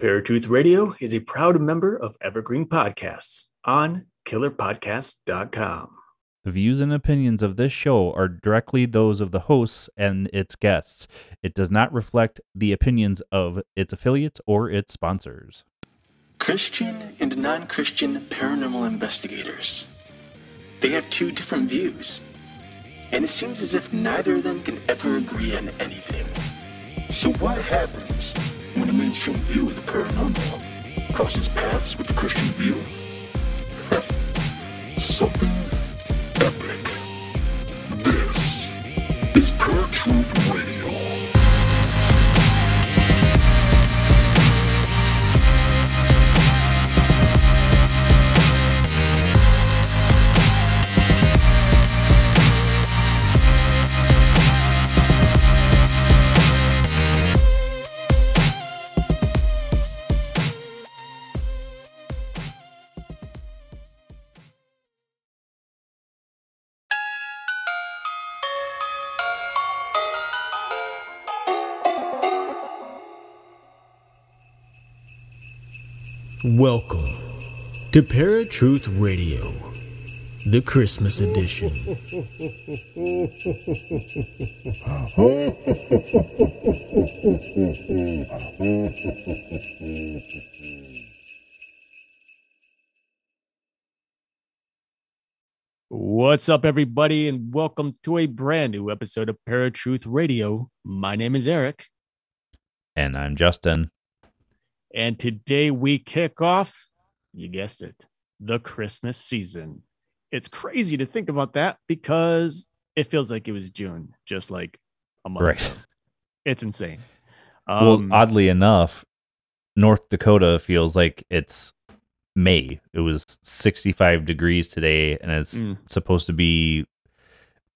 Paratruth Radio is a proud member of Evergreen Podcasts on killerpodcast.com. The views and opinions of this show are directly those of the hosts and its guests. It does not reflect the opinions of its affiliates or its sponsors. Christian and non Christian paranormal investigators. They have two different views, and it seems as if neither of them can ever agree on anything. So, what happens when a mainstream view of the paranormal crosses paths with the Christian view? Something epic. This is Paratruth Welcome to Paratruth Radio, the Christmas edition. What's up, everybody, and welcome to a brand new episode of Paratruth Radio. My name is Eric, And I'm Justin. And today we kick off, you guessed it, the Christmas season. It's crazy to think about that because it feels like it was June, just like a month Right. ago. It's insane. well, Um, oddly enough, North Dakota feels like it's May. It was 65 degrees today, and it's Mm. supposed to be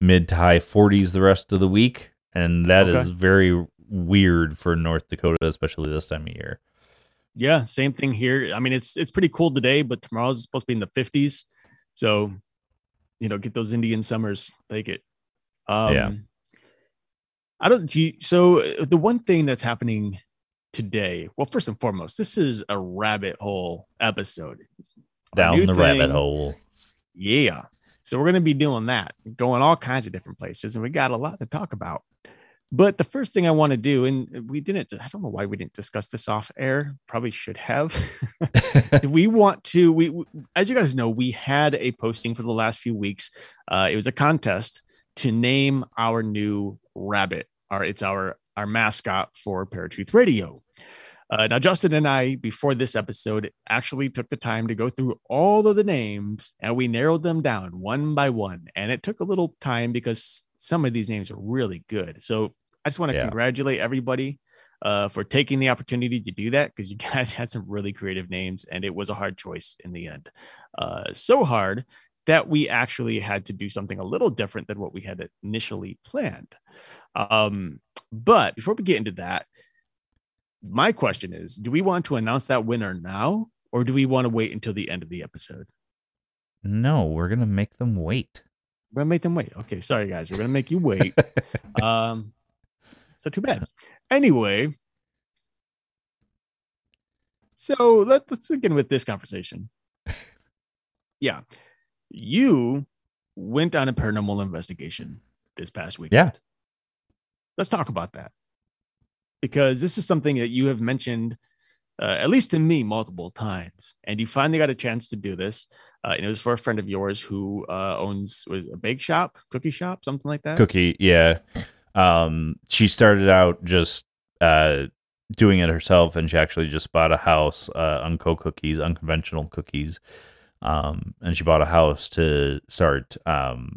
mid to high 40s the rest of the week. And that is Okay. very weird for North Dakota, especially this time of year. Yeah, same thing here. I mean, it's it's pretty cool today, but tomorrow's supposed to be in the 50s. So, you know, get those Indian summers, take it. Um, Yeah. I don't. Do you, so uh, the one thing that's happening today, well, first and foremost, this is a rabbit hole episode. Down the rabbit hole. Yeah. So we're going to be doing that, going all kinds of different places, and we got a lot to talk about. But the first thing I want to do, and we didn't, I don't know why we didn't discuss this off air. Probably should have. do we want to? We, as you guys know, we had a posting for the last few weeks. Uh, it was a contest to name our new rabbit. Our it's our our mascot for Paratruth Radio. Uh, now, Justin and I, before this episode, actually took the time to go through all of the names and we narrowed them down one by one. And it took a little time because some of these names are really good. So I just want to Yeah. congratulate everybody uh, for taking the opportunity to do that because you guys had some really creative names and it was a hard choice in the end. Uh, so hard that we actually had to do something a little different than what we had initially planned. Um, but before we get into that, my question is do we want to announce that winner now or do we want to wait until the end of the episode? No, we're going to make them wait. We're gonna make them wait. Okay, sorry guys, we're gonna make you wait. um, so too bad. Anyway, so let, let's begin with this conversation. Yeah, you went on a paranormal investigation this past week. Yeah. let's talk about that because this is something that you have mentioned, uh, at least to me, multiple times, and you finally got a chance to do this. Uh, and it was for a friend of yours who uh, owns was a bake shop, cookie shop, something like that. Cookie, yeah. Um, she started out just uh, doing it herself, and she actually just bought a house, uh, Unco Cookies, unconventional cookies. Um, and she bought a house to start um,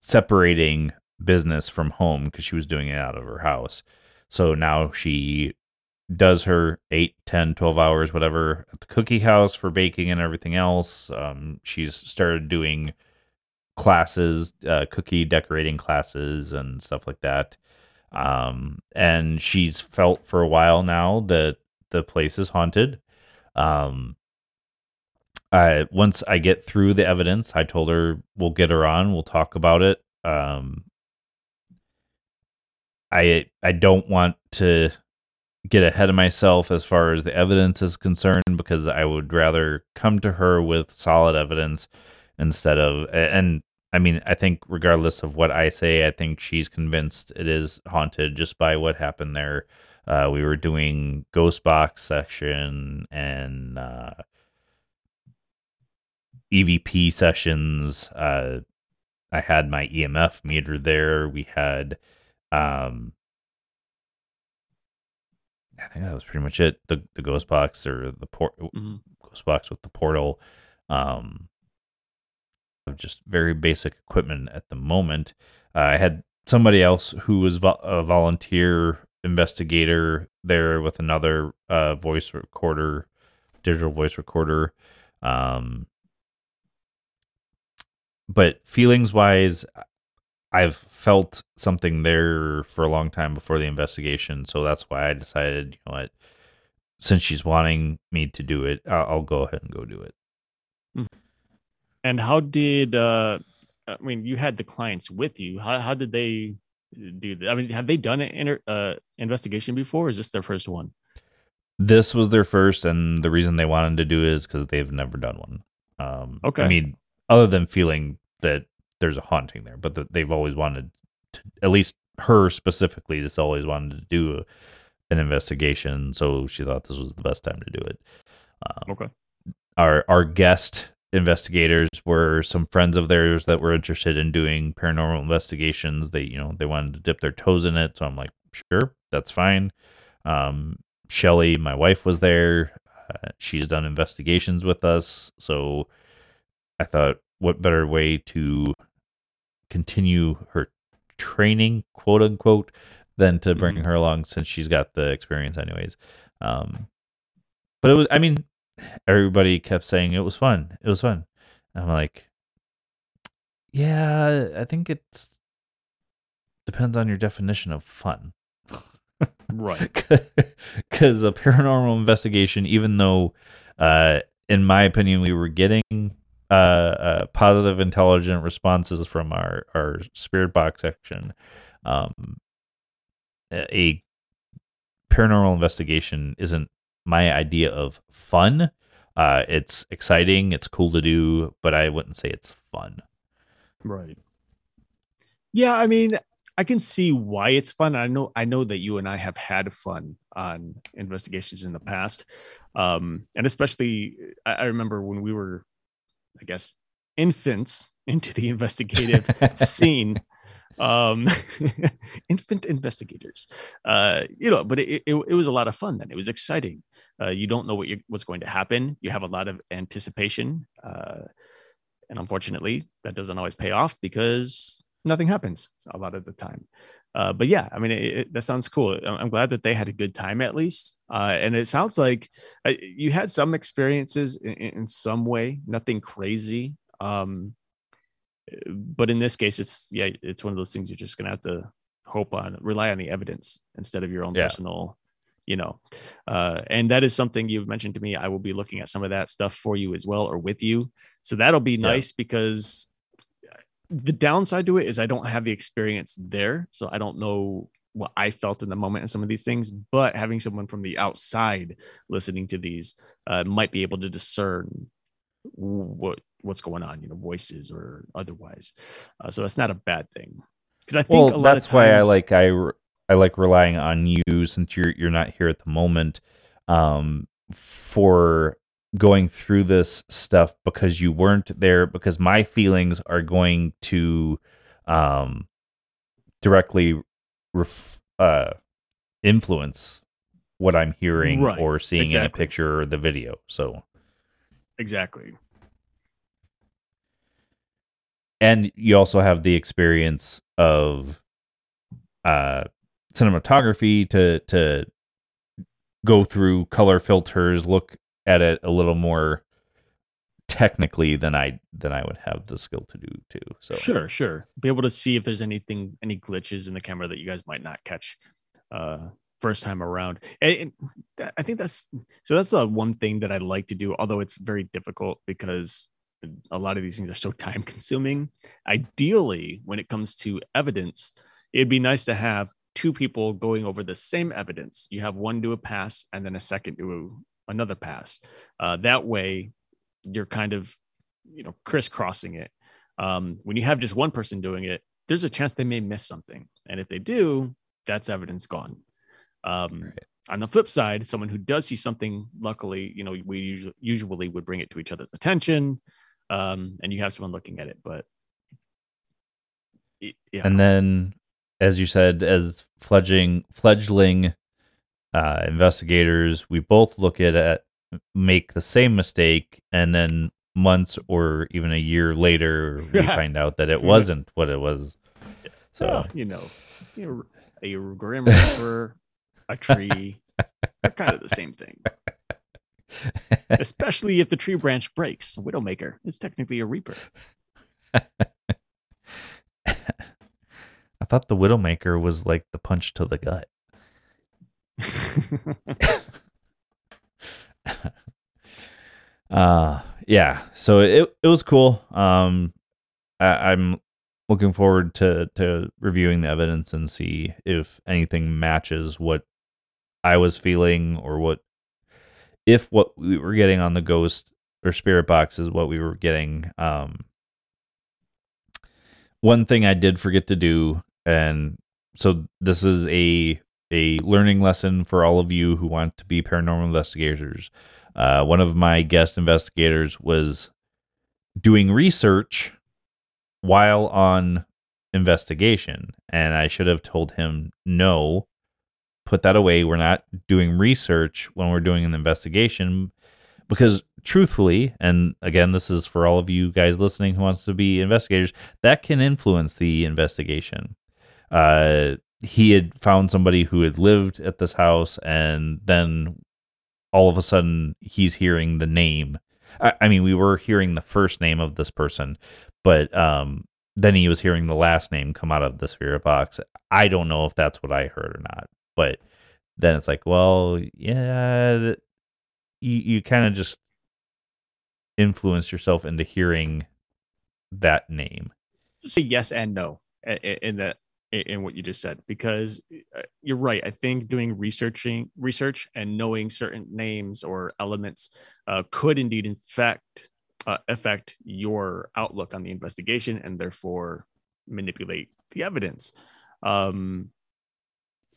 separating business from home because she was doing it out of her house. So now she does her 8 10 12 hours whatever at the cookie house for baking and everything else um, she's started doing classes uh, cookie decorating classes and stuff like that um, and she's felt for a while now that the place is haunted um, I once I get through the evidence, I told her we'll get her on, we'll talk about it. Um, I I don't want to get ahead of myself as far as the evidence is concerned because I would rather come to her with solid evidence instead of and I mean I think regardless of what I say I think she's convinced it is haunted just by what happened there. Uh, we were doing ghost box section and uh, EVP sessions. Uh, I had my EMF meter there. We had um, I think that was pretty much it. The the ghost box or the port mm-hmm. ghost box with the portal. Um, just very basic equipment at the moment. Uh, I had somebody else who was vo- a volunteer investigator there with another uh, voice recorder, digital voice recorder. Um, but feelings wise, I've felt something there for a long time before the investigation, so that's why I decided, you know what, since she's wanting me to do it, I'll, go ahead and go do it. Hmm. And how did uh I mean, you had the clients with you. How how did they do that? I mean, have they done an inter, uh, investigation before? is this their first one? This was their first, and the reason they wanted to do it is because they've never done one. Um, okay. I mean, other than feeling that there's a haunting there, but that they've always wanted to, at least her specifically, just always wanted to do an investigation. So she thought this was the best time to do it. Um, okay. Our our guest investigators were some friends of theirs that were interested in doing paranormal investigations. They you know they wanted to dip their toes in it, so I'm like, sure, that's fine. Um, Shelly, my wife, was there. Uh, she's done investigations with us, so I thought, what better way to continue her training, quote unquote, than to bring mm-hmm. her along since she's got the experience, anyways. Um, but it was, I mean, everybody kept saying it was fun. It was fun. And I'm like, yeah, I think it depends on your definition of fun. right. Because a paranormal investigation, even though, uh, in my opinion, we were getting uh, uh, positive intelligent responses from our our spirit box section. Um, a paranormal investigation isn't my idea of fun. Uh, it's exciting, it's cool to do, but I wouldn't say it's fun. Right. Yeah, I mean, I can see why it's fun. I know I know that you and I have had fun on investigations in the past. Um, and especially I, I remember when we were I guess, infants into the investigative scene. Um, infant investigators, uh, you know, but it, it, it, was a lot of fun then. It was exciting. Uh, you don't know what you, what's going to happen. You have a lot of anticipation. Uh, and unfortunately, that doesn't always pay off because nothing happens a lot of the time. Uh, but yeah, I mean, it, it, that sounds cool. I'm glad that they had a good time at least. Uh, and it sounds like uh, you had some experiences in, in some way, nothing crazy. Um, but in this case, it's yeah, it's one of those things you're just gonna have to hope on, rely on the evidence instead of your own yeah. personal, you know. Uh, and that is something you've mentioned to me. I will be looking at some of that stuff for you as well, or with you. So that'll be nice yeah. because the downside to it is I don't have the experience there. So I don't know what I felt in the moment and some of these things, but having someone from the outside listening to these uh, might be able to discern what what's going on, you know, voices or otherwise. Uh, so that's not a bad thing. Because I think well, that's times, why I like I I like relying on you since you're you're not here at the moment um, for going through this stuff because you weren't there because my feelings are going to um directly ref, uh influence what I'm hearing right. or seeing exactly. in a picture or the video. So exactly. And you also have the experience of uh cinematography to to go through color filters, look at it a little more technically than I than I would have the skill to do too. So sure, sure. Be able to see if there's anything any glitches in the camera that you guys might not catch uh first time around. And, and I think that's so that's the one thing that I like to do, although it's very difficult because a lot of these things are so time consuming. Ideally, when it comes to evidence, it'd be nice to have two people going over the same evidence. You have one do a pass and then a second do another pass. Uh, that way, you're kind of, you know, crisscrossing it. Um, when you have just one person doing it, there's a chance they may miss something, and if they do, that's evidence gone. Um, right. On the flip side, someone who does see something, luckily, you know, we usually usually would bring it to each other's attention, um, and you have someone looking at it. But yeah. And then, as you said, as fledgling fledgling uh, investigators, we both look at it, make the same mistake, and then months or even a year later, we find out that it wasn't what it was. So you know, you know, a grim reaper, a tree, they're kind of the same thing. Especially if the tree branch breaks. Widowmaker is technically a reaper. I thought the Widowmaker was like the punch to the gut. uh yeah so it it was cool um I, i'm looking forward to to reviewing the evidence and see if anything matches what i was feeling or what if what we were getting on the ghost or spirit box is what we were getting um one thing i did forget to do and so this is a a learning lesson for all of you who want to be paranormal investigators. Uh, one of my guest investigators was doing research while on investigation, and I should have told him no, put that away. We're not doing research when we're doing an investigation because truthfully and again this is for all of you guys listening who wants to be investigators that can influence the investigation uh, he had found somebody who had lived at this house, and then all of a sudden he's hearing the name. I, I mean, we were hearing the first name of this person, but um, then he was hearing the last name come out of the spirit box. I don't know if that's what I heard or not, but then it's like, well, yeah, you you kind of just influence yourself into hearing that name. Say yes and no in that in what you just said because uh, you're right i think doing researching research and knowing certain names or elements uh, could indeed infect uh, affect your outlook on the investigation and therefore manipulate the evidence um,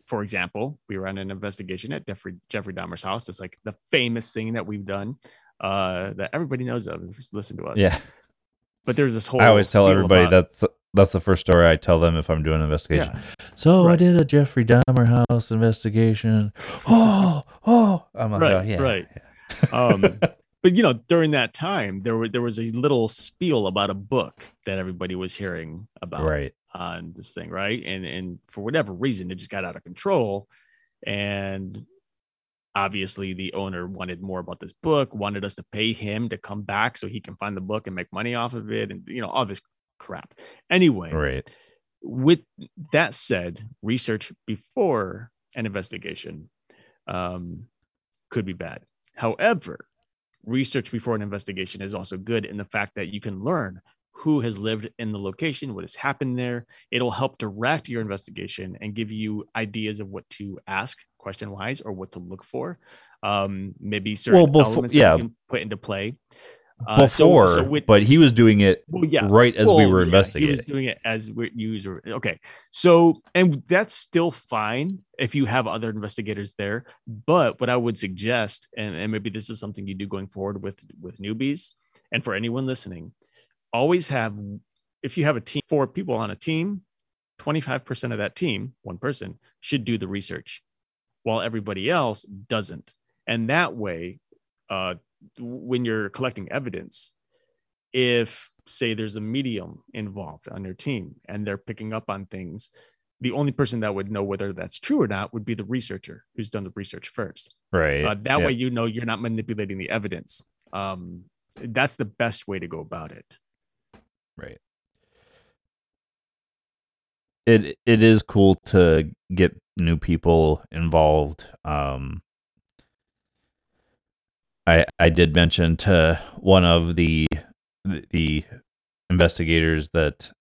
for example we ran an investigation at jeffrey jeffrey dahmer's house it's like the famous thing that we've done uh, that everybody knows of listen to us yeah but there's this whole i always tell everybody that's that's the first story I tell them if I'm doing an investigation. Yeah. So right. I did a Jeffrey Dahmer house investigation. Oh, oh, I'm like, right, oh, yeah, right. Yeah. um, but you know, during that time, there were there was a little spiel about a book that everybody was hearing about right. on this thing, right? And and for whatever reason, it just got out of control, and obviously the owner wanted more about this book wanted us to pay him to come back so he can find the book and make money off of it and you know all this crap. Anyway, right. With that said, research before an investigation um, could be bad. However, research before an investigation is also good in the fact that you can learn who has lived in the location, what has happened there. It'll help direct your investigation and give you ideas of what to ask question wise or what to look for. Um, maybe certain well, before, elements yeah. you can put into play. Uh, before, so, so with, but he was doing it well, yeah, right as well, we were yeah, investigating. He was doing it as we user. Okay, so and that's still fine if you have other investigators there. But what I would suggest, and, and maybe this is something you do going forward with with newbies, and for anyone listening, always have if you have a team, four people on a team, twenty five percent of that team, one person should do the research, while everybody else doesn't, and that way. Uh, when you're collecting evidence, if say there's a medium involved on your team and they're picking up on things, the only person that would know whether that's true or not would be the researcher who's done the research first. Right. Uh, that way, you know you're not manipulating the evidence. Um, that's the best way to go about it. Right. It it is cool to get new people involved. Um, I I did mention to one of the the investigators that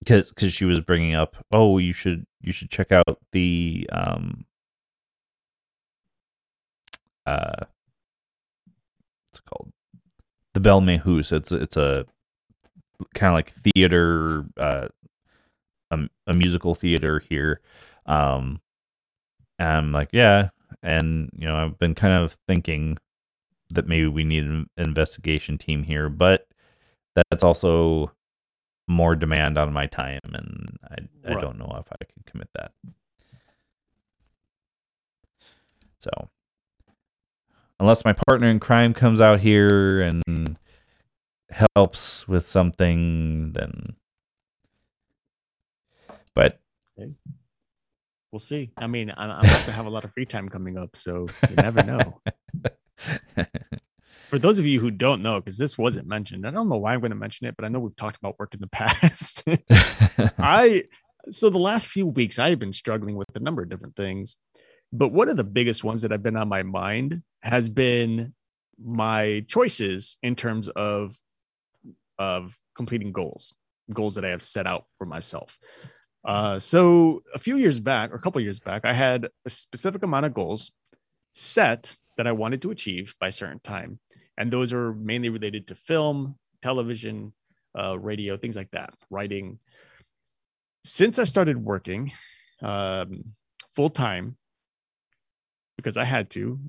because because she was bringing up, oh, you should you should check out the um uh what's it called the Belle Mehus. It's it's a kind of like theater, uh, a, a musical theater here. Um, and I'm like, yeah, and you know, I've been kind of thinking that maybe we need an investigation team here, but that's also more demand on my time, and I right. I don't know if I can commit that. So, unless my partner in crime comes out here and helps with something, then. But okay. we'll see. I mean, I'm about to have a lot of free time coming up, so you never know. For those of you who don't know, because this wasn't mentioned, I don't know why I'm going to mention it, but I know we've talked about work in the past. I so the last few weeks I have been struggling with a number of different things, but one of the biggest ones that I've been on my mind has been my choices in terms of of completing goals, goals that I have set out for myself. Uh, so a few years back, or a couple years back, I had a specific amount of goals set that I wanted to achieve by a certain time, and those are mainly related to film, television, uh, radio, things like that, writing. Since I started working um, full time, because I had to,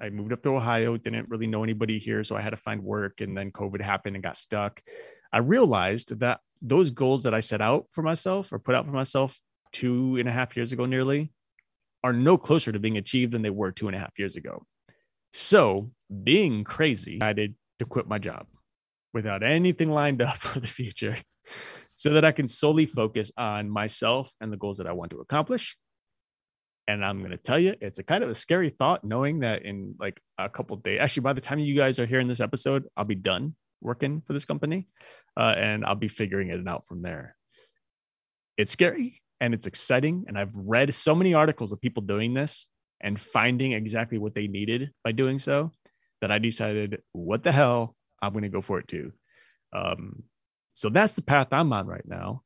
I moved up to Ohio, didn't really know anybody here. So I had to find work. And then COVID happened and got stuck. I realized that those goals that I set out for myself or put out for myself two and a half years ago, nearly, are no closer to being achieved than they were two and a half years ago. So, being crazy, I decided to quit my job without anything lined up for the future so that I can solely focus on myself and the goals that I want to accomplish and I'm going to tell you, it's a kind of a scary thought knowing that in like a couple days, actually, by the time you guys are hearing this episode, I'll be done working for this company uh, and I'll be figuring it out from there. It's scary and it's exciting. And I've read so many articles of people doing this and finding exactly what they needed by doing so that I decided, what the hell, I'm going to go for it too. Um, so that's the path I'm on right now.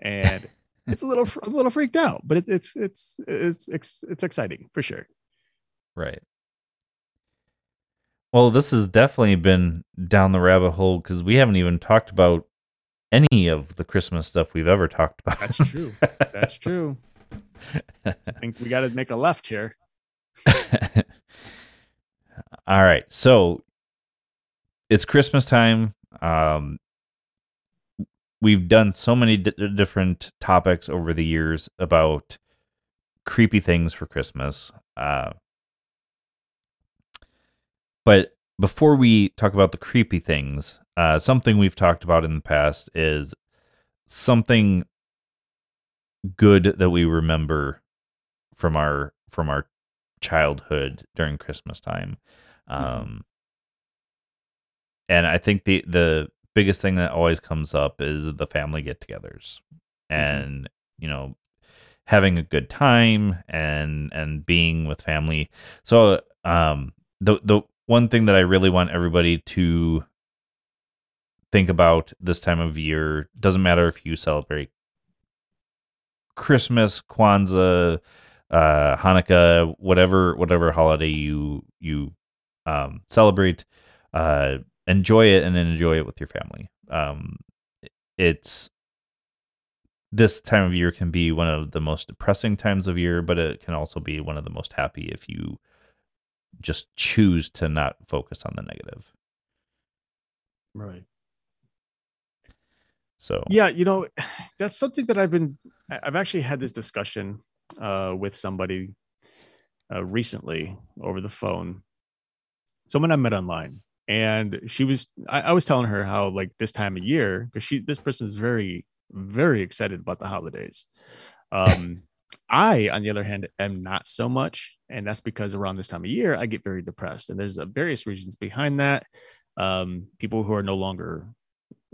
And it's a little a little freaked out, but it, it's it's it's it's it's exciting for sure. Right. Well, this has definitely been down the rabbit hole because we haven't even talked about any of the Christmas stuff we've ever talked about. That's true. That's true. I think we got to make a left here. All right. So it's Christmas time. Um, we've done so many d- different topics over the years about creepy things for Christmas. Uh, but before we talk about the creepy things, uh, something we've talked about in the past is something good that we remember from our from our childhood during Christmas time. Mm-hmm. Um, mm-hmm. And I think the the biggest thing that always comes up is the family get-togethers, mm-hmm. and you know, having a good time and and being with family. So, um, the the one thing that I really want everybody to think about this time of year doesn't matter if you celebrate Christmas, Kwanzaa, uh, Hanukkah, whatever whatever holiday you you um, celebrate. Uh, enjoy it and enjoy it with your family. Um, it's this time of year can be one of the most depressing times of year, but it can also be one of the most happy if you just choose to not focus on the negative. Right. So yeah, you know, that's something that I've been. I've actually had this discussion uh, with somebody uh, recently over the phone. Someone I met online, and she was I, I, was telling her how like this time of year because she this person is very very excited about the holidays um i on the other hand am not so much and that's because around this time of year i get very depressed and there's uh, various reasons behind that um people who are no longer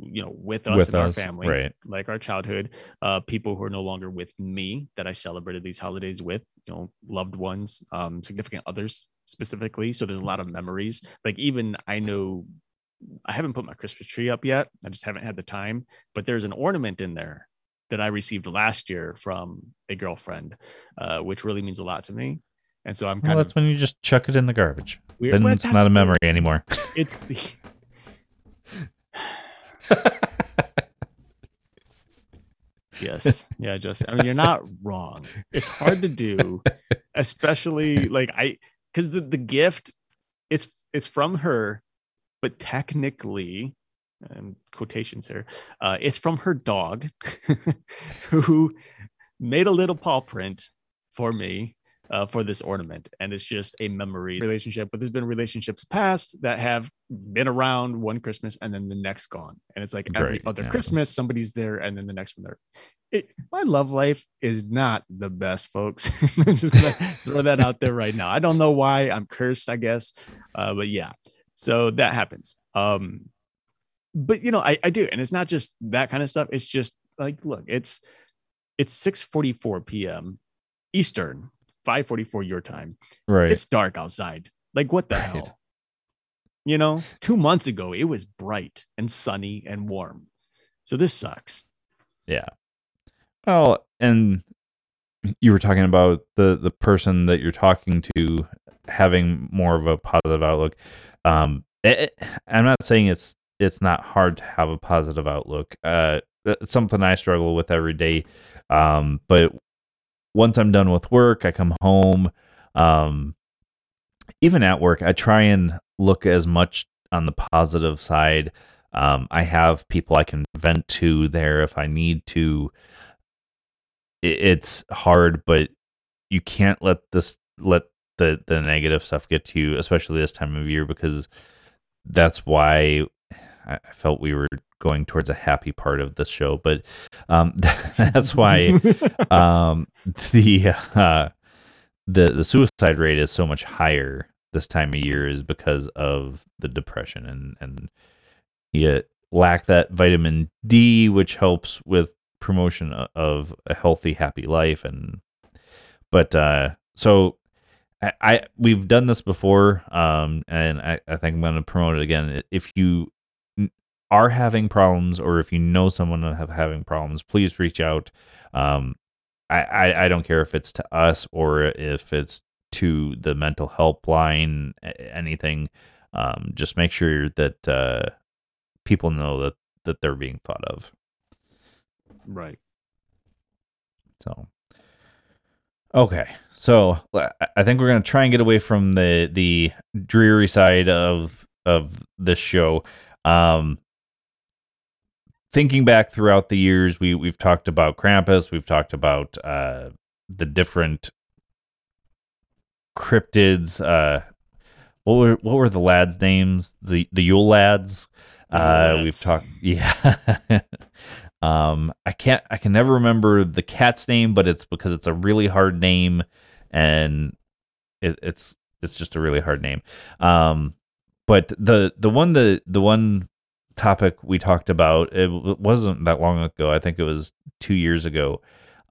you know with us with and us, our family right. like our childhood uh people who are no longer with me that i celebrated these holidays with you know loved ones um significant others specifically. So there's a lot of memories. Like even I know I haven't put my Christmas tree up yet. I just haven't had the time, but there's an ornament in there that I received last year from a girlfriend, uh, which really means a lot to me. And so I'm kind Well, of that's when you just chuck it in the garbage. weird. Then it's not a memory anymore. It's the yes, yeah. Just I mean, you're not wrong. It's hard to do, especially like I because the the gift it's it's from her, but technically, um, quotations here, uh, it's from her dog, who made a little paw print for me uh, for this ornament and it's just a memory relationship but there's been relationships past that have been around one christmas and then the next gone and it's like every other yeah. christmas somebody's there and then the next one there it, my love life is not the best folks i'm just gonna throw that out there right now i don't know why i'm cursed i guess uh, but yeah so that happens um but you know I, I do and it's not just that kind of stuff it's just like look it's it's 6:44 p.m. Eastern, 5:44 your time. Right. It's dark outside. Like what the Right. hell? You know, 2 months ago it was bright and sunny and warm. So this sucks. Yeah. Well, and you were talking about the the person that you're talking to having more of a positive outlook. Um, it- it- I'm not saying it's it's not hard to have a positive outlook. Uh, it's something I struggle with every day. Um, but once I'm done with work, I come home. Um, even at work, I try and look as much on the positive side. Um, I have people I can vent to there if I need to. It's hard, but you can't let this let the the negative stuff get to you, especially this time of year, because that's why I felt we were going towards a happy part of the show. But um, that's why um, the uh, the the suicide rate is so much higher this time of year is because of the depression and and you lack that vitamin D, which helps with promotion of a healthy, happy life. And but uh, so I, I we've done this before, um, and I, I think I'm going to promote it again. If you are having problems, or if you know someone that have having problems, please reach out. Um, I, I, I don't care if it's to us or if it's to the mental helpline, anything. Um, just make sure that uh, people know that that they're being thought of. right. So, okay, so I- I think we're gonna try and get away from the the dreary side of of this show. Um, thinking back throughout the years, we we've talked about Krampus, we've talked about uh, the different cryptids. Uh, what were what were the lads' names? The the Yule lads. Uh, we've talked, yeah. um, I can't, I can never remember the cat's name, but it's because it's a really hard name, and it, it's it's just a really hard name. Um, but the the one the the one topic we talked about it wasn't that long ago. I think it was two years ago.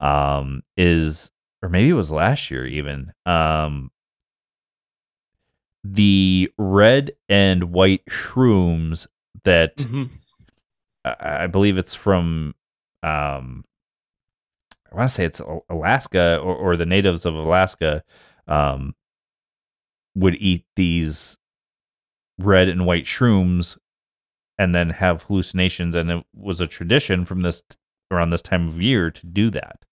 Um, is or maybe it was last year even. Um, the red and white shrooms that Mhm. I I believe it's from um I want to say it's Alaska or, or the natives of Alaska um would eat these red and white shrooms and then have hallucinations and it was a tradition from this around this time of year to do that.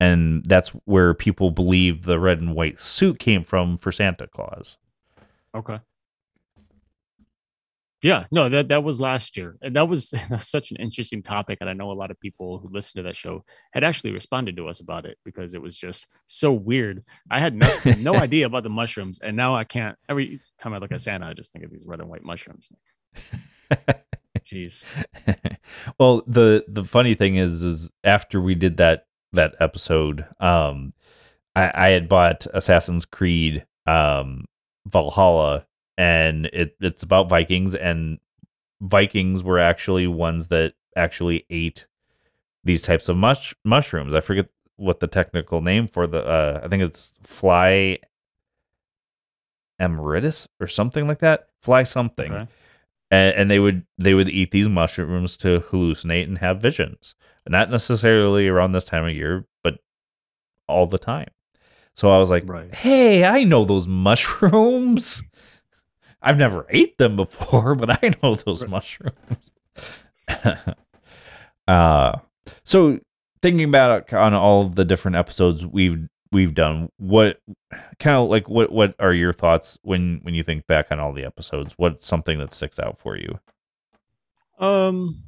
And that's where people believe the red and white suit came from for Santa Claus. Okay. Yeah, no, that that was last year, and that was such an interesting topic, and I know a lot of people who listen to that show had actually responded to us about it because it was just so weird. I had no no idea about the mushrooms, and now I can't. Every time I look at Santa, I just think of these red and white mushrooms. Jeez. well, the the funny thing is, is after we did that that episode, um, I, I had bought Assassin's Creed um, Valhalla, and it it's about Vikings, and Vikings were actually ones that actually ate these types of mush mushrooms. I forget what the technical name for the. Uh, I think it's fly emeritus or something like that. Fly something Okay. And, and they would they would eat these mushrooms to hallucinate and have visions. not necessarily around this time of year, but all the time. So I was like, Right. "Hey, I know those mushrooms. I've never ate them before, but I know those Right. mushrooms." uh, so thinking about on all of the different episodes we've we've done, what kind of like what what are your thoughts when when you think back on all the episodes? What's something that sticks out for you? Um,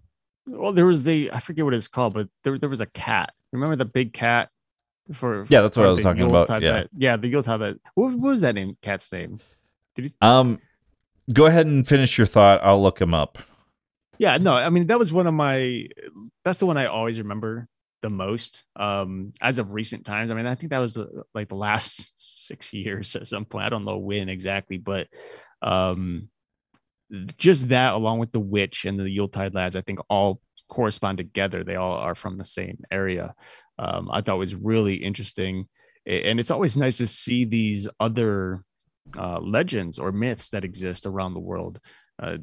well, there was the I forget what it's called, but there there was a cat. Remember the big cat? For Yeah, that's what I was talking about, yeah. yeah, the Yuletide. That, what, what was that name? Cat's name? Um, go ahead and finish your thought. I'll look him up. Yeah, no, I mean that was one of my. That's the one I always remember the most. Um, as of recent times, I mean, I think that was the, like the last six years at some point. I don't know when exactly, but um, just that along with the witch and the Yuletide lads, I think all correspond together. They all are from the same area. Um, I thought was really interesting, and it's always nice to see these other uh, legends or myths that exist around the world. Uh,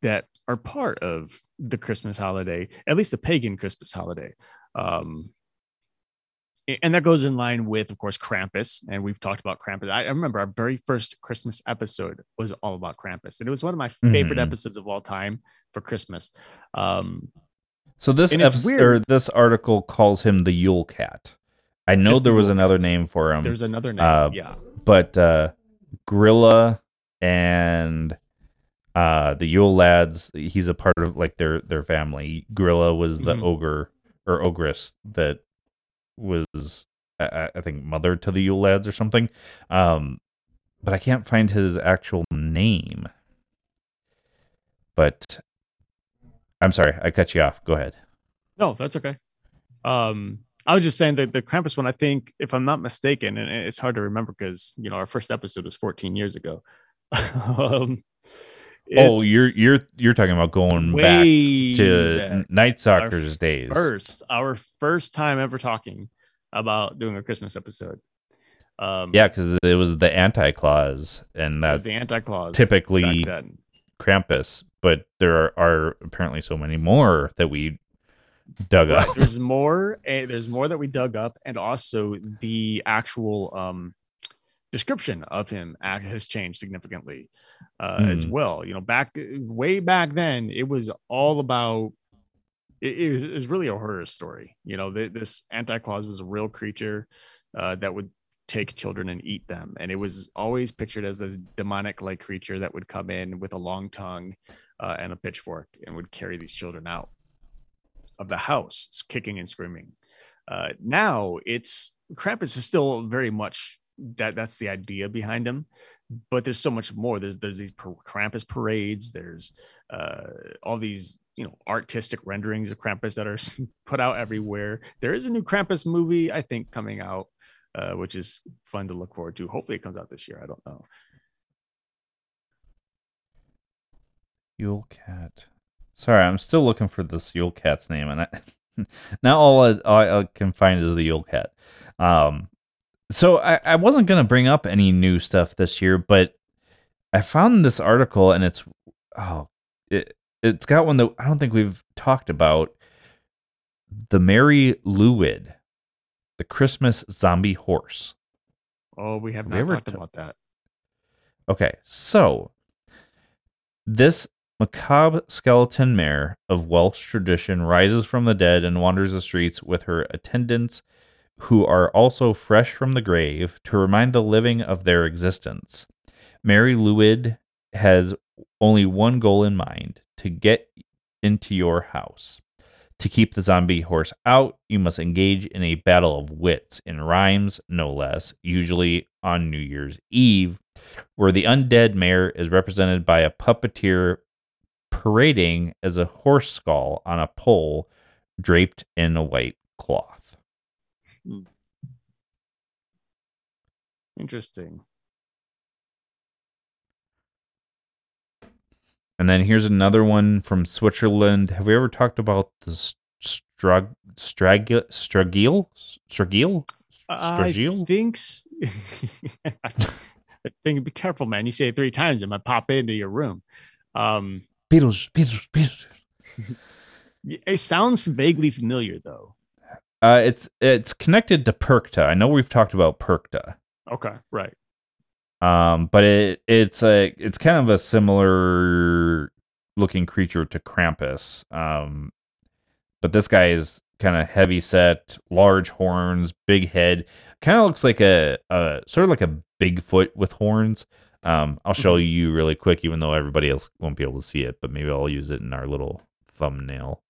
that are part of the Christmas holiday, at least the pagan Christmas holiday. Um, and that goes in line with, of course, Krampus. And we've talked about Krampus. I, I remember our very first Christmas episode was all about Krampus, and it was one of my favorite Mhm. episodes of all time for Christmas. Um, So this episode, or this article calls him the Yule Cat. I know Just the there was Yule another name for him, there's another name, uh, yeah, but uh, Grýla and uh, the Yule lads. He's a part of like their their family. Grýla was the Mhm. ogre or ogress that was, I, I- think, mother to the Yule lads or something. Um, but I can't find his actual name. But I'm sorry, I cut you off. Go ahead. No, that's okay. Um, I was just saying that the Krampus one, I think, if I'm not mistaken, and it's hard to remember because you know our first episode was 14 years ago. um, Oh, you're you're you're talking about going back to back. Night Stalker's days. first, our first time ever talking about doing a Christmas episode. Um, Yeah, because it was the anti clause, and that's the anti clause. typically. Krampus. But there are, are apparently so many more that we dug Right, up. there's more and there's more that we dug up and also the actual um description of him has changed significantly uh as Mhm. well you know back way back then it was all about it, it, was, it was really a horror story you know th- this anti-claus was a real creature uh that would take children and eat them and it was always pictured as this demonic like creature that would come in with a long tongue uh, and a pitchfork and would carry these children out of the house, kicking and screaming. Uh, now it's Krampus is still very much that that's the idea behind him, but there's so much more. There's there's these Krampus parades. There's uh, all these you know artistic renderings of Krampus that are put out everywhere. There is a new Krampus movie I think coming out, uh, which is fun to look forward to. Hopefully it comes out this year. I don't know. Yule Cat. Sorry, I'm still looking for this Yule Cat's name, and I, now all I, all I can find is the Yule Cat. Um, so I, I wasn't gonna bring up any new stuff this year, but I found this article, and it's oh, it it's got one that I don't think we've talked about. The Mari Lwyd, the Christmas zombie horse. Oh, we have Have not ever talked t- about that. Okay, so this macabre skeleton mare of Welsh tradition rises from the dead and wanders the streets with her attendants, who are also fresh from the grave, to remind the living of their existence. Mari Lwyd has only one goal in mind to get into your house. To keep the zombie horse out, you must engage in a battle of wits in rhymes, no less, usually on New Year's Eve, where the undead mayor is represented by a puppeteer parading as a horse skull on a pole draped in a white cloth. Interesting. And then here's another one from Switzerland. Have we ever talked about the strag stragil stragil stragil I stragil? think. I think be careful, man. You say it three times, it might pop into your room. Um, Beatles, Beatles, Beatles. It sounds vaguely familiar though. Uh, it's it's connected to Perchta. I know we've talked about Perchta. Okay, right. Um, but it it's a it's kind of a similar looking creature to Krampus. Um, but this guy is kind of heavy set, large horns, big head. Kind of looks like a, a sort of like a Bigfoot with horns. Um, I'll show Mhm. you really quick, even though everybody else won't be able to see it. But maybe I'll use it in our little thumbnail.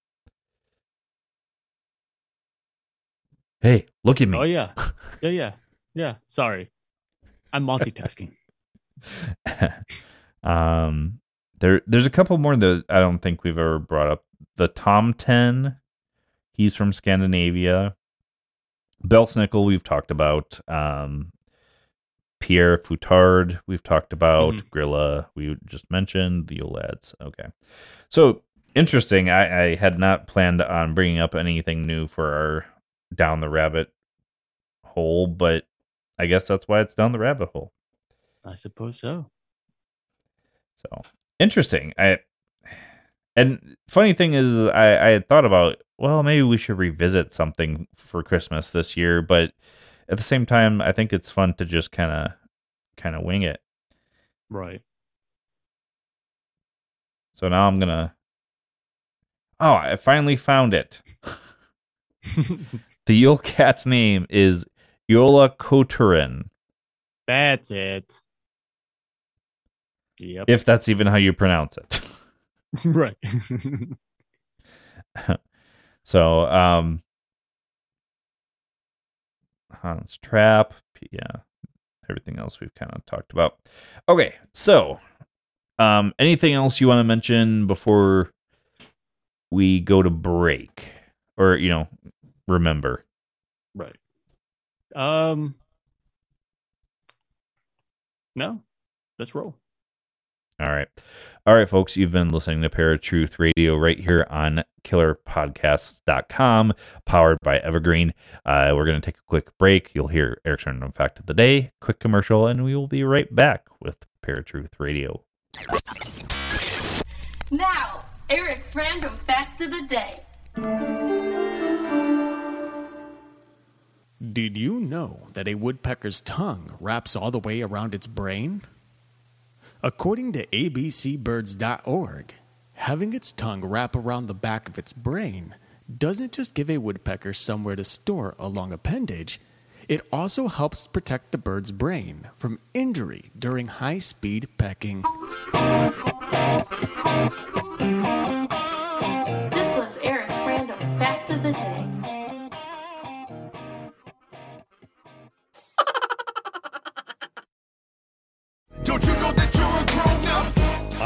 Hey, look at me. Oh yeah, yeah, yeah, yeah. Sorry, I'm multitasking. um there there's a couple more that I don't think we've ever brought up. The Tomten, he's from Scandinavia. Belsnickel we've talked about. Um Père Fouettard, we've talked about. Grýla, we just mentioned. The Yule Lads. Okay. So interesting. I, I had not planned on bringing up anything new for our Down the Rabbit Hole, but I guess that's why it's Down the Rabbit Hole. I suppose so. So interesting. I and funny thing is, I I had thought about well, maybe we should revisit something for Christmas this year, but at the same time, I think it's fun to just kind of kind of wing it. Right. So now I'm gonna. Oh, I finally found it. The Yule cat's name is Jólakötturinn, That's it. Yep. if that's even how you pronounce it. right. So, um, Hans Trap, yeah, everything else we've kind of talked about. Okay, so, um, anything else you want to mention before we go to break, or you know, remember? right. Um. No. Let's roll. All right. All right, folks, you've been listening to Paratruth Radio right here on killerpodcasts.com, powered by Evergreen. Uh, we're going to take a quick break. You'll hear Eric's random fact of the day, quick commercial, and we will be right back with Paratruth Radio. Now, Eric's random fact of the day. Did you know that a woodpecker's tongue wraps all the way around its brain? According to abcbirds.org, having its tongue wrap around the back of its brain doesn't just give a woodpecker somewhere to store a long appendage, it also helps protect the bird's brain from injury during high speed pecking.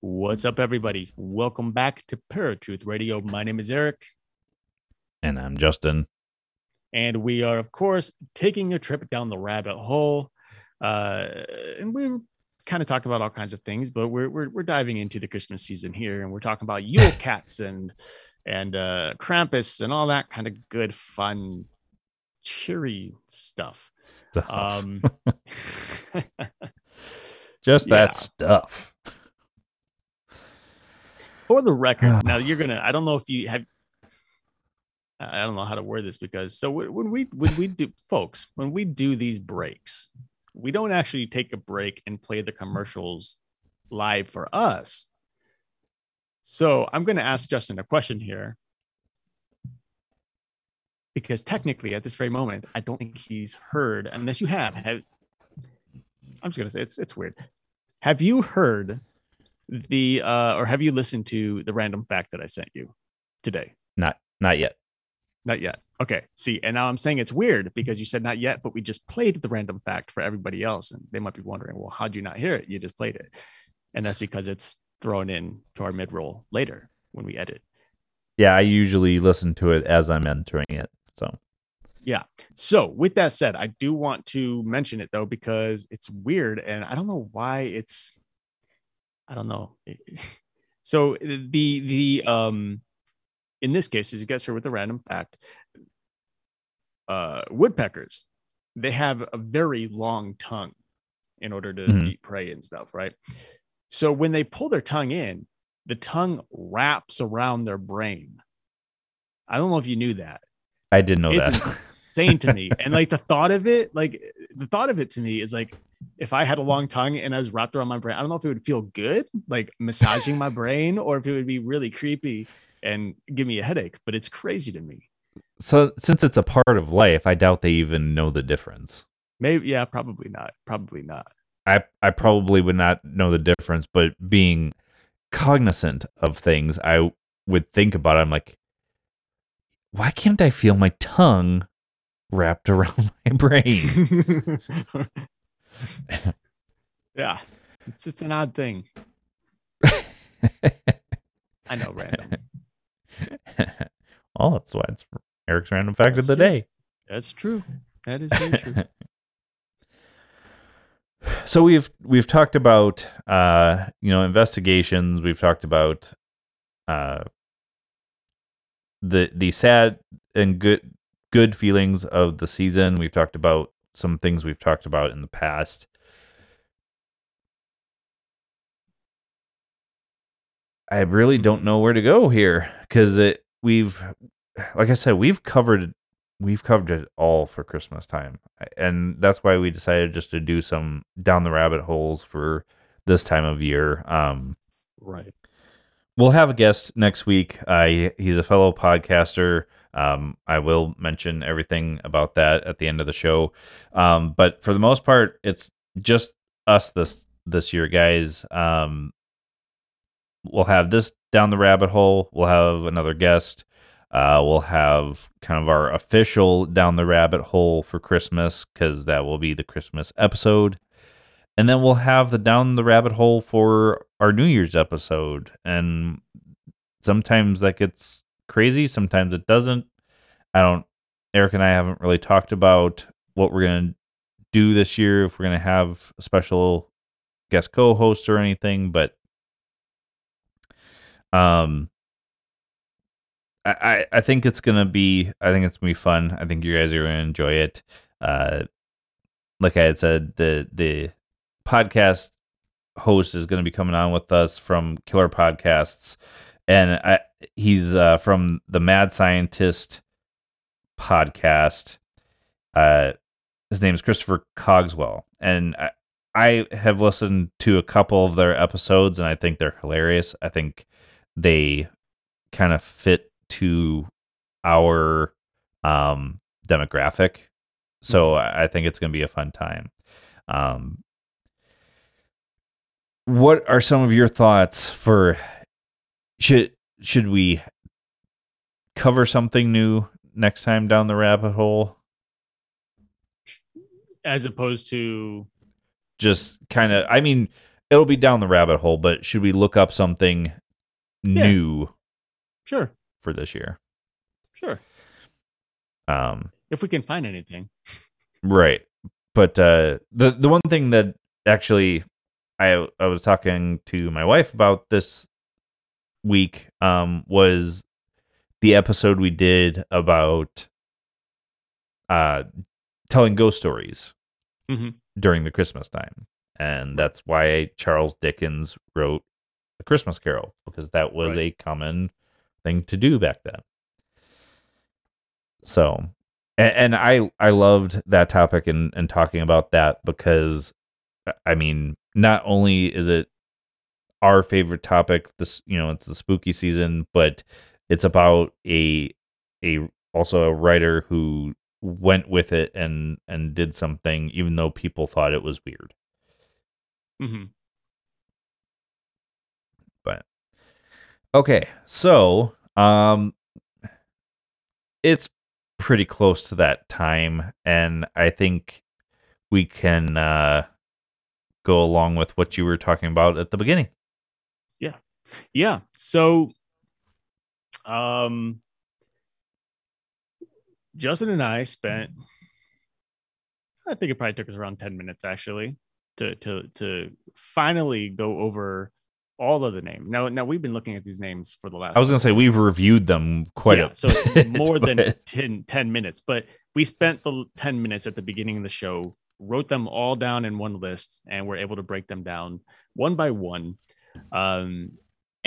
What's up, everybody? Welcome back to Paratruth Radio. My name is Eric. And I'm Justin. and we are of course taking a trip down the rabbit hole uh and we're kind of talking about all kinds of things but we're, we're we're diving into the christmas season here and we're talking about yule cats and and uh krampus and all that kind of good fun cheery stuff Stuff. um just yeah. that stuff. For the record ah. now you're gonna i don't know if you have i don't know how to word this because so when we when we do folks when we do these breaks we don't actually take a break and play the commercials live for us. So i'm going to ask justin a question here. Because technically at this very moment i don't think he's heard unless you have have i'm just going to say it's it's weird. Have you heard the uh or have you listened to the random fact that I sent you today? Not not yet. Not yet. Okay. See, and now I'm saying it's weird because you said not yet, but we just played the random fact for everybody else. And they might be wondering, well, how'd you not hear it? You just played it. And that's because it's thrown in to our mid roll later when we edit. Yeah, I usually listen to it as I'm entering it. So Yeah. So with that said, I do want to mention it though, because it's weird and I don't know why it's I don't know. So the the um in this case, as you guys heard with the random fact, uh woodpeckers, they have a very long tongue in order to Mhm. eat prey and stuff, right? So when they pull their tongue in, the tongue wraps around their brain. I don't know if you knew that I didn't know it's that. insane to me. And like the thought of it, like the thought of it to me is like if I had a long tongue and I was wrapped around my brain, I don't know if it would feel good, like massaging my brain, or if it would be really creepy and give me a headache. But it's crazy to me. so since it's a part of life, I doubt they even know the difference. Maybe, yeah, probably not. Probably not. I I probably would not know the difference, but being cognizant of things, I would think about it. I'm like, why can't I feel my tongue wrapped around my brain? yeah, it's it's an odd thing. I know, random. oh, that's why it's Eric's random fact That's of the true. day. That's true. That is very true. so we've we've talked about uh you know investigations we've talked about uh the the sad and good good feelings of the season we've talked about some things we've talked about in the past i really don't know where to go here because it we've like i said we've covered we've covered it all for Christmas time. And that's why we decided just to do some down the rabbit holes for this time of year. Um, right. we'll have a guest next week. Uh, he's a fellow podcaster. Um, I will mention everything about that at the end of the show. Um, but for the most part, it's just us this this year, guys. Um, we'll have this down the rabbit hole. We'll have another guest. Uh, we'll have kind of our official down the rabbit hole for Christmas because that will be the Christmas episode. And then we'll have the down the rabbit hole for our New Year's episode. And sometimes that gets crazy, sometimes it doesn't. I don't, Eric and I haven't really talked about what we're going to do this year, if we're going to have a special guest co host or anything, but um, I, I think it's gonna be I think it's gonna be fun. I think you guys are gonna enjoy it. Uh, like I had said, the the podcast host is gonna be coming on with us from Killer Podcasts, and I he's uh, from the Mad Scientist podcast. Uh, his name is Christopher Cogswell, and I, I have listened to a couple of their episodes, and I think they're hilarious. I think they kind of fit to our um demographic so i I think it's going to be a fun time um what are some of your thoughts for should should we cover something new next time down the rabbit hole As opposed to just kind of i mean it'll be down the rabbit hole but should we look up something new sure, for this year sure. um If we can find anything. Right. But uh the the one thing that actually I I was talking to my wife about this week um was the episode we did about uh telling ghost stories Mhm. during the Christmas time. And that's why Charles Dickens wrote A Christmas Carol because that was Right. a common thing to do back then. So, and, and I I loved that topic and and talking about that because I mean, not only is it our favorite topic. This you know it's the spooky season, but it's about a a also a writer who went with it and and did something even though people thought it was weird. Mm-hmm. But okay, so um, it's pretty close to that time, and I think we can uh, go along with what you were talking about at the beginning. Yeah. So, um, Justin and I spent, I think it probably took us around 10 minutes actually to, to, to finally go over all of the name. Now, now we've been looking at these names for the last, I was going to say we've reviewed them quite yeah, a so it's more than but- 10, 10 minutes, but we spent the 10 minutes at the beginning of the show, wrote them all down in one list, and we're able to break them down one by one. Um,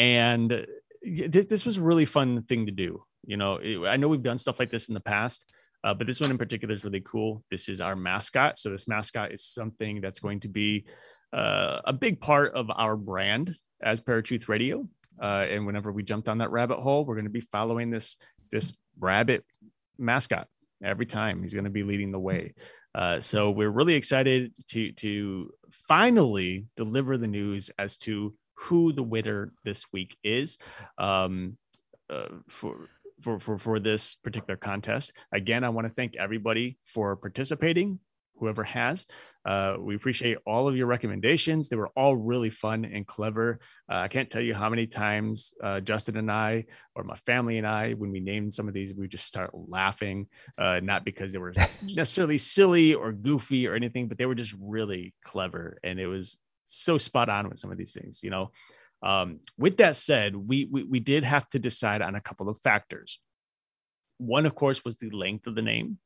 and th- this was a really fun thing to do. You know, it- I know we've done stuff like this in the past, uh, but this one in particular is really cool. This is our mascot. So this mascot is something that's going to be uh, a big part of our brand as Paratruth Radio. Uh, and whenever we jump down that rabbit hole, we're going to be following this this rabbit mascot every time. He's going to be leading the way. Uh, so we're really excited to to finally deliver the news as to who the winner this week is um, uh, for. For, for, for this particular contest. Again, I want to thank everybody for participating, whoever has. Uh, we appreciate all of your recommendations. They were all really fun and clever. Uh, I can't tell you how many times uh, Justin and I, or my family and I, when we named some of these, we just start laughing, uh, not because they were necessarily silly or goofy or anything, but they were just really clever. And it was so spot on with some of these things, you know. Um, with that said, we, we we did have to decide on a couple of factors. One, of course, was the length of the name.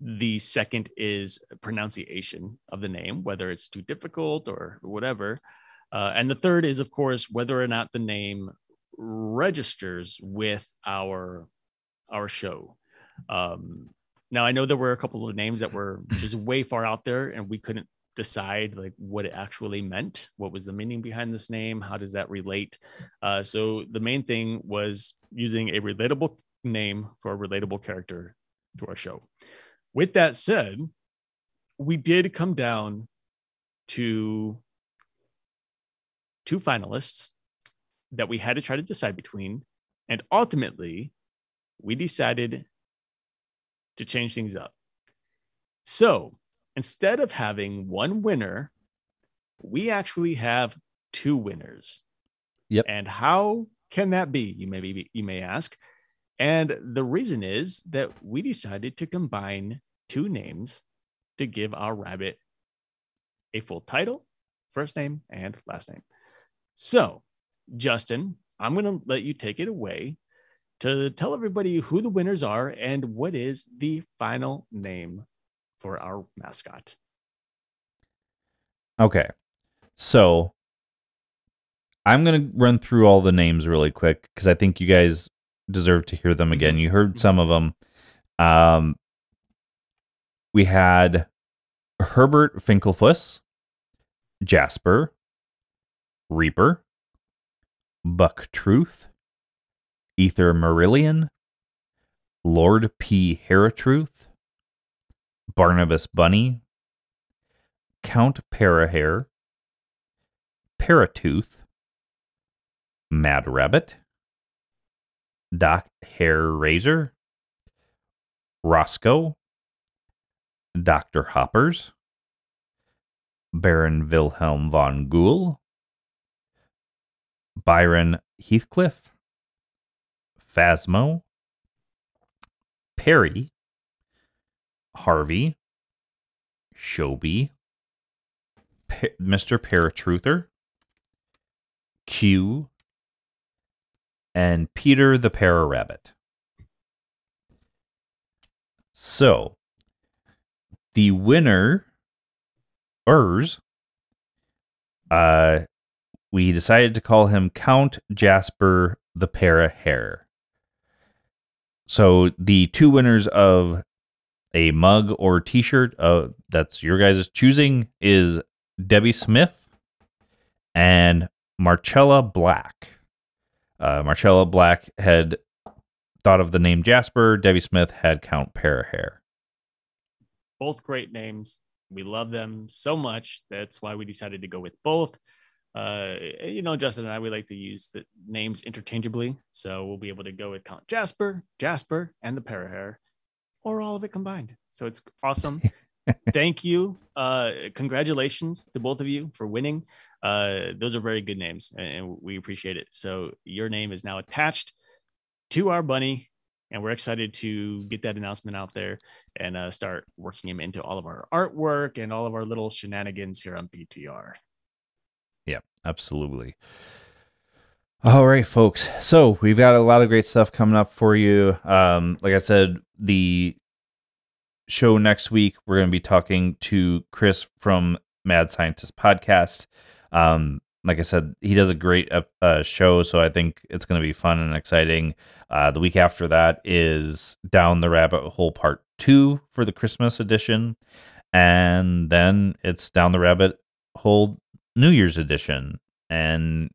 The second is pronunciation of the name, whether it's too difficult or whatever. Uh, and the third is, of course, whether or not the name registers with our our show. Um, now, I know there were a couple of names that were just way far out there, and we couldn't decide like what it actually meant. What was the meaning behind this name? How does that relate? Uh, so the main thing was using a relatable name for a relatable character to our show. With that said, we did come down to two finalists that we had to try to decide between. And ultimately, we decided to change things up. So instead of having one winner, we actually have two winners. Yep. And how can that be? You may be, you may ask. And the reason is that we decided to combine two names to give our rabbit a full title, first name and last name. So, Justin, I'm going to let you take it away to tell everybody who the winners are and what is the final name for our mascot. Okay. So I'm going to run through all the names really quick because I think you guys deserve to hear them again. You heard some of them. Um, we had Herbert Finkelfuss, Jasper, Reaper, Buck Truth, Ether Marillion, Lord P. Haratruth, Barnabas Bunny, Count Parahair, Paratooth, Mad Rabbit, Doc Hair Razor, Roscoe, Dr. Hoppers, Baron Wilhelm von Goul, Byron Heathcliff, Phasmo, Perry, Harvey, Shobi, Mr. Paratruther, Q, and Peter the Para Rabbit. So, the winner, uh, we decided to call him Count Jasper the Para Hair. So, the two winners of a mug or t-shirt uh, that's your guys' choosing is Debbie Smith and Marcella Black. Uh, Marcella Black had thought of the name Jasper. Debbie Smith had Count Parahair. Both great names. We love them so much. That's why we decided to go with both. Uh, you know, Justin and I, we like to use the names interchangeably. So we'll be able to go with Count Jasper, Jasper, and the Parahair, or all of it combined. So it's awesome. Thank you. Uh, congratulations to both of you for winning. Uh, those are very good names, and we appreciate it. So your name is now attached to our bunny, and we're excited to get that announcement out there and uh, start working him into all of our artwork and all of our little shenanigans here on BTR. Yeah, absolutely. All right, folks. So we've got a lot of great stuff coming up for you. Um, like I said, the show next week, we're going to be talking to Chris from Mad Scientist Podcast. Um, like I said, he does a great uh, uh, show, so I think it's going to be fun and exciting. Uh, the week after that is Down the Rabbit Hole Part 2 for the Christmas edition. And then it's Down the Rabbit Hole New Year's edition. And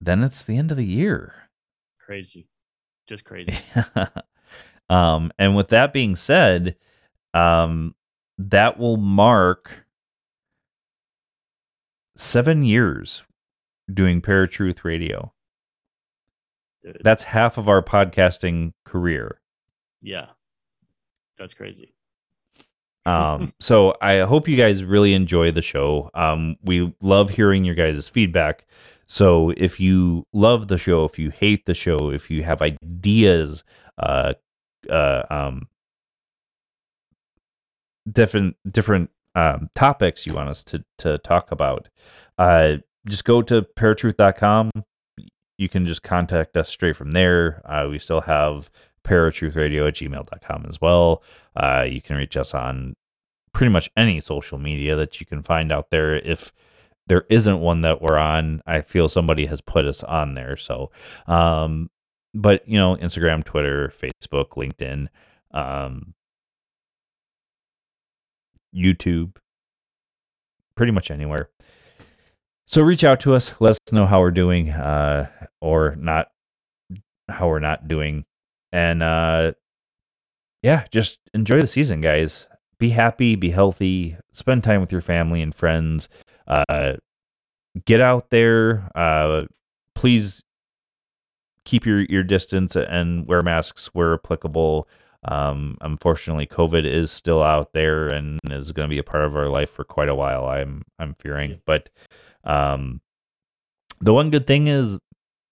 then it's the end of the year. Crazy, just crazy. um, and with that being said, um, that will mark seven years doing Paratruth Radio. Dude, That's half of our podcasting career. yeah, that's crazy. Um, so I hope you guys really enjoy the show. Um, we love hearing your guys' feedback. So if you love the show, if you hate the show, if you have ideas, uh, uh, um, different different um, topics you want us to to talk about, uh, just go to paratruth.com. You can just contact us straight from there. Uh, we still have paratruthradio at gmail.com as well. Uh, you can reach us on pretty much any social media that you can find out there. If there isn't one that we're on, I feel somebody has put us on there. So, um, but you know, Instagram, Twitter, Facebook, LinkedIn, um, YouTube, pretty much anywhere. So reach out to us. Let us know how we're doing, uh, or not, how we're not doing, and uh, yeah, just enjoy the season, guys. Be happy, be healthy, spend time with your family and friends. Uh, get out there. Uh, please keep your your distance and wear masks where applicable. Um, unfortunately, COVID is still out there and is going to be a part of our life for quite a while. I'm I'm fearing, but um, the one good thing is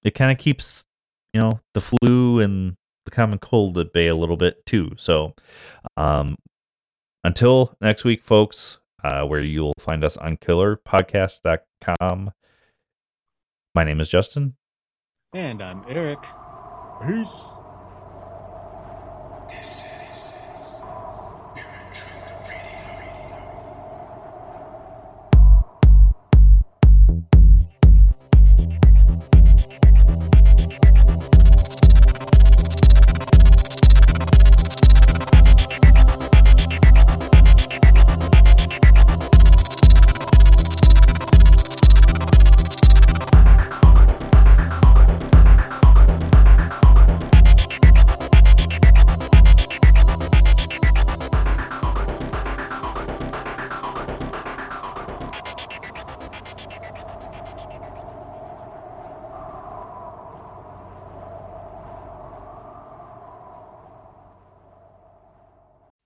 it kind of keeps you know the flu and the common cold at bay a little bit too. So, um, until next week, folks, uh, where you'll find us on killerpodcast.com. My name is Justin. And I'm Eric. Peace.